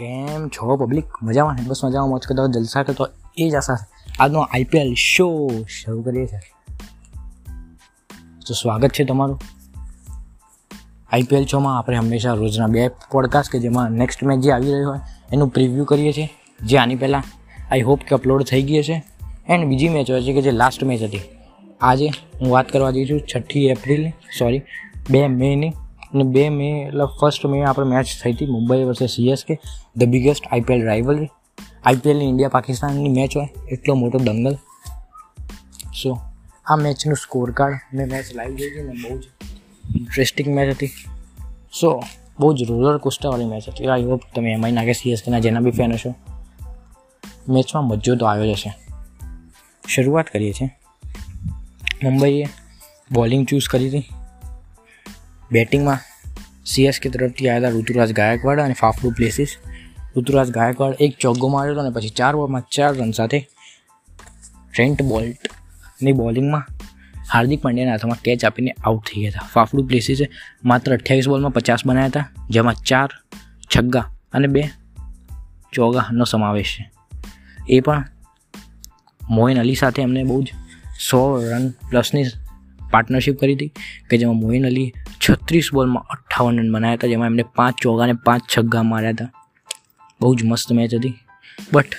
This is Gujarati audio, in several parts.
કેમ છો પબ્લિક મજામાં? ને બસ મજામાં, મોજ કરતા જલસા કરતો એ જ આશા આજનો આઈપીએલ શો શરૂ કરીએ છીએ. તો સ્વાગત છે તમારું. આઈપીએલ શોમાં આપણે હંમેશા રોજના બે પોડકાસ્ટ કે જેમાં નેક્સ્ટ મેચ જે આવી રહ્યો હોય, એનું પ્રિવ્યૂ કરીએ છીએ. જે આની પહેલાં આઈ હોપ કે અપલોડ થઈ ગઈ છે એન્ડ બીજી મેચ હોય છે કે જે લાસ્ટ મેચ હતી. આજે હું વાત કરવા જઈ છું છઠ્ઠી એપ્રિલ સોરી બે મેની અને બે મે, એટલે ફર્સ્ટ મે આપણે મેચ થઈ હતી, Mumbai versus CSK the biggest IPL rivalry આઈપીએલની ઇન્ડિયા પાકિસ્તાનની મેચ હોય, એટલો મોટો દંગલ. સો આ મેચનું સ્કોર કાર્ડ મેં મેચ લાઈવ જોઈ ને, બહુ જ ઇન્ટરેસ્ટિંગ મેચ હતી. સો બહુ જ રોલર કોસ્ટાવાળી મેચ હતી. આઈ હોપ તમે એમાંય નાખે સીએસકેના જેના બી ફેન હશો. મેચમાં મજો તો આવ્યો જ હશે. શરૂઆત કરીએ છીએ. મુંબઈએ બોલિંગ ચૂઝ કરી હતી. બેટિંગમાં સીએસકે તરફથી આવ્યા હતા ઋતુરાજ ગાયકવાડ અને ફાફડુ પ્લેસીસ. ઋતુરાજ ગાયકવાડ એક ચોગ્ગો માર્યો હતો અને પછી ચાર બોલમાં ચાર રન સાથે ટ્રેન્ટ બોલ્ટની બોલિંગમાં હાર્દિક પાંડ્યાના હાથમાં કેચ આપીને આઉટ થઈ ગયા હતા. ફાફડુ પ્લેસીસે માત્ર અઠ્યાવીસ બોલમાં પચાસ બનાવ્યા હતા, જેમાં ચાર છગ્ગા અને બે ચોગાનો સમાવેશ છે. એ પણ મોઇન અલી સાથે એમને બહુ જ સો રન પ્લસની પાર્ટનરશિપ કરી હતી, કે જેમાં મોઇન અલી છત્રીસ બોલમાં અઠ્ઠાવન રન બનાવ્યા હતા, જેમાં એમને પાંચ ચોગા અને પાંચ છગ્ગા માર્યા હતા. બહુ જ મસ્ત મેચ હતી. બટ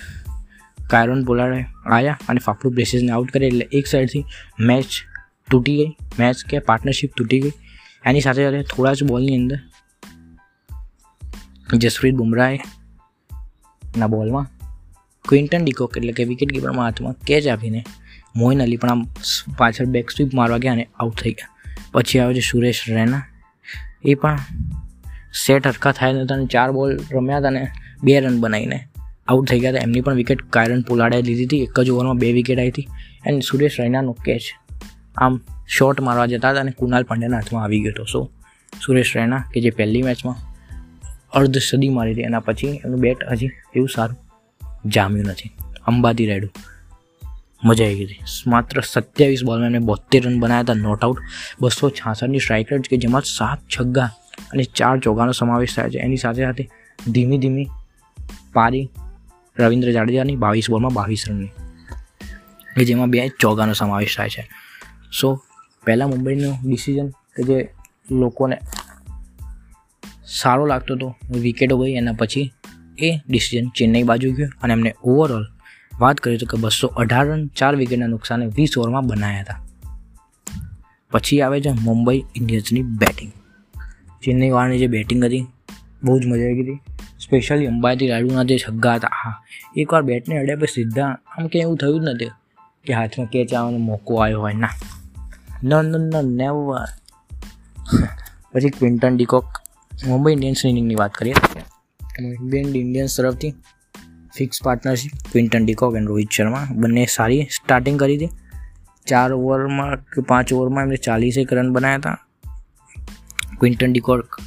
કાયરોન પોલાર્ડે આવ્યા અને ફાફડુ પ્લેસીસને આઉટ કરે એટલે એક સાઈડથી મેચ તૂટી ગઈ મેચ કે પાર્ટનરશિપ તૂટી ગઈ. એની સાથે સાથે થોડા જ બોલની અંદર જસપ્રીત બુમરાહે ના બોલમાં ક્વિન્ટન ડિકોક એટલે કે વિકેટ કીપરમાં હાથમાં કેચ આપીને મોઇન અલી પણ આમ પાછળ બેક સ્વીપ મારવા ગયા અને આઉટ થઈ ગયા. પછી આવે છે સુરેશ રૈના. એ પણ સેટ હરખા થાય નહોતા અને ચાર બોલ રમ્યા હતા અને બે રન બનાવીને આઉટ થઈ ગયા હતા. એમની પણ વિકેટ કાયરન પોલાડે લીધી હતી. એક જ ઓવરમાં બે વિકેટ આવી હતી. એન્ડ સુરેશ રૈનાનો કેચ આમ શોટ મારવા જતા હતા અને કુનાલ પાંડેના હાથમાં આવી ગયો હતો. સો સુરેશ રૈના કે જે પહેલી મેચમાં અર્ધ સદી મારી હતી એના પછી એનું બેટ હજી એવું સારું જામ્યું નથી. અંબાતી રેડુ મજા આવી ગઈ હતી. માત્ર સત્યાવીસ બોલમાં એમને બોતેર રન બનાવ્યા હતા નોટ આઉટ બસો છાસઠની સ્ટ્રાઇક રેટ કે જેમાં સાત છગ્ગા અને ચાર ચોગાનો સમાવેશ થાય છે. એની સાથે સાથે ધીમી ધીમી પારી રવિન્દ્ર જાડેજાની બાવીસ બોલમાં બાવીસ રનની કે જેમાં બે ચોગાનો સમાવેશ થાય છે. સો પહેલાં મુંબઈનું ડિસિઝન કે જે લોકોને સારો લાગતો હતો વિકેટો ગઈ એના પછી એ ડિસિઝન ચેન્નઈ બાજુ ગયો અને એમને ઓવરઓલ વાત કરીએ તો કે બસો અઢાર રન, ચાર વિકેટના નુકસાને વીસ ઓવરમાં બનાવ્યા હતા. પછી આવે છે મુંબઈ ઇન્ડિયન્સની બેટિંગ. ચેન્નઈ વાળાની જે બેટિંગ હતી, બહુ જ મજા આવી ગઈ હતી. સ્પેશિયલી અંબાતી રાયડુના જે છગ્ગા હતા, હા, એકવાર બેટને અડ્યા પછી સીધા આમ કે એવું થયું જ નથી કે હાથમાં કેચ આવવાનો મોકો આવ્યો હોય, ના. ન ન ન પછી ક્વિન્ટન ડિકોક, મુંબઈ ઇન્ડિયન્સની ઇનિંગની વાત કરીએ. મુંબઈ ઇન્ડિયન્સ તરફથી fix partnership Quinton de Kock and Rohit Sharma બંને સારી સ્ટાર્ટિંગ કરી હતી ચાર ઓવરમાં કે પાંચ ઓવરમાં એમને ચાલીસેક રન બનાવ્યા હતા ક્વિન્ટન ડિકોક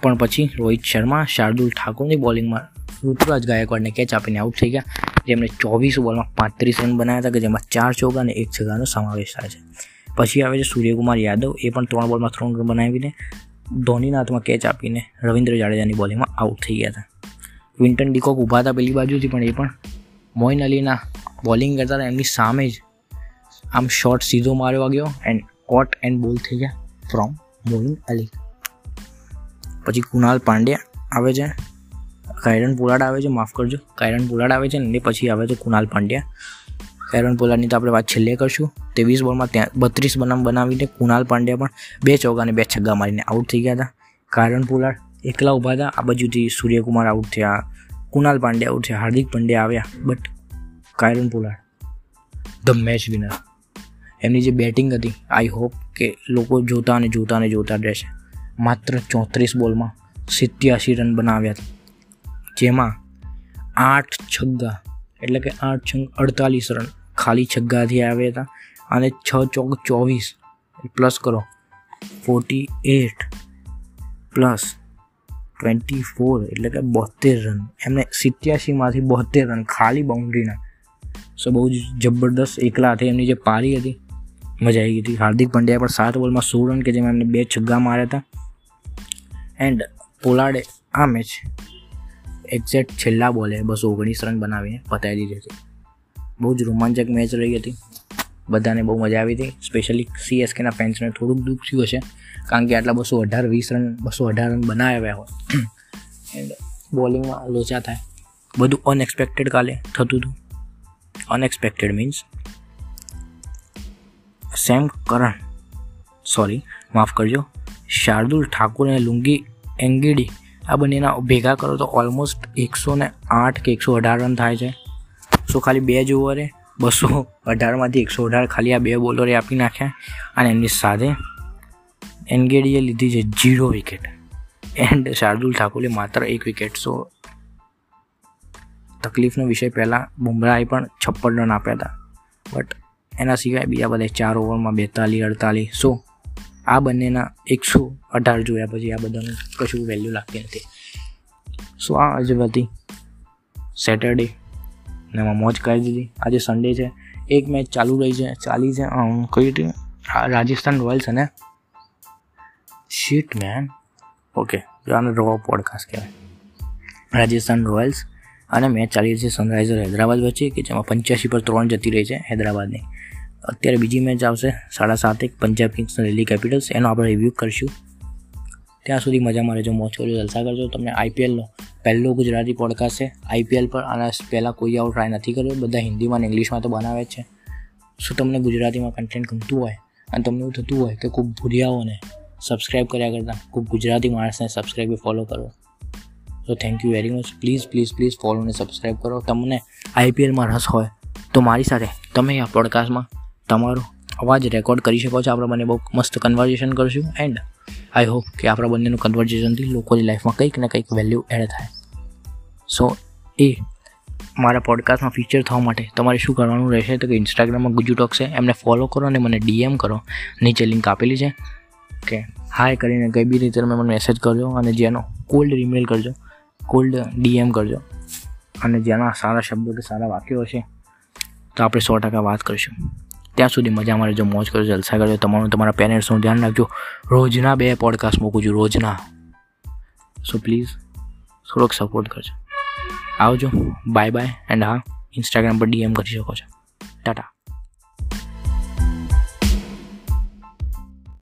પણ પછી રોહિત શર્મા શાર્દુલ ઠાકુરની બોલિંગમાં ઋતુરાજ ગાયકવાડને કેચ આપીને આઉટ થઈ ગયા જેમણે ચોવીસ બોલમાં પાંત્રીસ રન બનાવ્યા હતા કે જેમાં ચાર ચોગા અને એક છગ્ગાનો સમાવેશ થાય છે પછી આવે છે સૂર્યકુમાર યાદવ એ પણ ત્રણ બોલમાં ત્રણ રન બનાવીને ધોનીના હાથમાં કેચ આપીને રવિન્દ્ર જાડેજાની બોલિંગમાં આઉટ થઈ ગયા હતા ક્વિન્ટન ડીકોક ઊભા હતા પેલી બાજુથી પણ એ પણ. મોઇન અલીના બોલિંગ કરતા હતા, એમની સામે જ આમ શોર્ટ સીધો મારવા ગયો એન્ડ કોટ એન્ડ બોલ થઈ ગયા ફ્રોમ મોઇન અલી. પછી કુણાલ પાંડ્યા આવે છે કાયરન પોલાડ આવે છે, માફ કરજો કાયરન પોલાડ આવે છે ને પછી આવે છે કુનાલ પાંડ્યા. કાયરન પોલાડની તો આપણે વાત છેલ્લે કરશું, ત્રેવીસ બોલમાં ત્યાં, બત્રીસ બનામ બનાવીને કુણાલ પાંડ્યા પણ બે ચોગા અને બે છગ્ગા મારીને આઉટ થઈ ગયા હતા. કાયરન પોલાડ એકલા ઊભા હતા. આ બાજુથી સૂર્યકુમાર આઉટ થયા. કુનાલ પાંડ્યા આઉટ થયા. હાર્દિક પંડ્યા આવ્યા. But Kieron Pollard the match winner એમની જે બેટિંગ હતી આઈ હોપ કે લોકો જોતા અને જોતા અને જોતા રહેશે. માત્ર ચોત્રીસ બોલમાં સિત્યાસી રન બનાવ્યા. જેમાં આઠ છગ્ગા, એટલે કે આઠ છંગ અડતાલીસ રન ખાલી છગ્ગાથી આવ્યા હતા. અને છ ચોક ચોવીસ પ્લસ કરો. Forty eight plus twenty four એટલે કે બોતેર રન એમને સિત્યાસીમાંથી બોતેર રન ખાલી બાઉન્ડ્રીના સો બહુ જ જબરદસ્ત એકલા હતી એમની જે પારી હતી મજા આવી ગઈ હતી હાર્દિક પંડ્યા પણ સાત બોલમાં સો રન કે જેમાં એમને બે છગ્ગા માર્યા હતા એન્ડ પોલાર્ડે આ મેચ એક્ઝેક્ટ છેલ્લા બોલે બસો ઓગણીસ રન બનાવીને પતાવી દીધી હતી બહુ જ રોમાંચક મેચ રહી હતી બધાને બહુ મજા આવી હતી. સ્પેશિયલી સીએસકેના ફેન્સને થોડુંક દુઃખ થયું હશે. કારણ કે આટલા બસો અઢાર, વીસ રન, બસો અઢાર રન બનાવ્યા હોય. એન્ડ બોલિંગમાં લોચા થાય. બધું અનએક્સપેક્ટેડ કાલે થતું હતું. Unexpected means Sam Curran sorry માફ કરજો, શાર્દુલ ઠાકુર અને લુંગી એંગીડી આ બંનેના ભેગા કરો તો ઓલમોસ્ટ એકસો ને આઠ કે એકસો અઢાર રન થાય છે. સો ખાલી બે જ ઓવરે બસો અઢારમાંથી એકસો અઢાર ખાલી આ બે બોલરે આપી નાખ્યા અને એમની સાથે એનગેડીએ લીધી છે જીરો વિકેટ. એન્ડ શાર્દુલ ઠાકુરે માત્ર એક વિકેટ. સો તકલીફનો વિષય પહેલાં બુમરાહે પણ છપ્પન રન આપ્યા હતા. બટ એના સિવાય બીજા બધા ચાર ઓવરમાં બેતાલીસ, અડતાલીસ. સો આ બંનેના એકસો અઢાર જોયા પછી આ બધાનું કશું વેલ્યુ લાગતી નથી. સો આ આજે હતી સેટરડે ને એમાં મોજ કરી દીધી. આજે સન્ડે છે. એક મેચ ચાલુ રહી છે. ચાલી છે કઈ ટીમ રાજસ્થાન રોયલ્સ અને શીટ મેન ઓકે આને રો પોડકાસ્ટ કહેવાય. રાજસ્થાન રોયલ્સ અને મેચ ચાલી રહી છે સનરાઇઝર હૈદરાબાદ વચ્ચે, કે જેમાં પંચ્યાસી પર ત્રણ જતી રહી છે હૈદરાબાદની. અત્યારે બીજી મેચ આવશે સાડા સાત એક પંજાબ કિંગ્સ દિલ્હી કેપિટલ્સ એનો આપણે રિવ્યૂ કરીશું. ત્યાં સુધી મજા રહેજો, મોજ કરજો, જલસા કરજો. તમને આઈપીએલનો પહેલો ગુજરાતી પોડકાસ્ટ છે. આઈપીએલ પર આના પહેલાં કોઈ આવું ટ્રાય નથી કર્યો. બધા હિન્દીમાં અને ઇંગ્લિશમાં તો બનાવે છે. શું તમને ગુજરાતીમાં કન્ટેન્ટ ગમતું હોય? અને તમને એવું થતું હોય કે ખૂબ ભૂરિયાઓને સબસ્ક્રાઈબ કર્યા કરતાં, ખૂબ ગુજરાતી માણસને સબસ્ક્રાઈબ ફોલો કરો. તો thank you very much please please please follow અને સબસ્ક્રાઈબ કરો. તમને આઈપીએલમાં રસ હોય, તો મારી સાથે તમે આ પોડકાસ્ટમાં તમારો અવાજ રેકોર્ડ કરી શકો છો. આપણે મને બહુ મસ્ત કન્વર્ઝેશન કરશું. એન્ડ આઈ હોપ કે આપણા બંનેનું કન્વર્ઝેશનથી લોકોની લાઈફમાં કંઈક ને કંઈક વેલ્યુ એડ થાય. સો એ મારા પોડકાસ્ટમાં ફીચર થવા માટે તમારે શું કરવાનું રહેશે? તો કે ઇન્સ્ટાગ્રામમાં ગુજુ ટોક છે. એમને ફોલો કરો અને મને ડીએમ કરો. નીચે લિંક આપેલી છે. કે હાય કરીને કઈ બી રીતે તમે મને મેસેજ કરજો અને જેનો કોલ્ડ ઈમેલ કરજો. કોલ્ડ ડીએમ કરજો. અને જેના સારા શબ્દો કે સારા વાક્યો હશે, તો આપણે સો ટકા વાત કરીશું. ત્યાં સુધી મજા મારે જો મોજ કરજો, જલસા કરજો. તમારું તમારા પેરેન્ટ્સનું ધ્યાન રાખજો. રોજના બે પોડકાસ્ટ મૂકું છું, રોજના. સો પ્લીઝ થોડોક સપોર્ટ કરજો. આવજો. બાય બાય એન્ડ હા ઇન્સ્ટાગ્રામ પર ડીએમ કરી શકો છો. ટાટા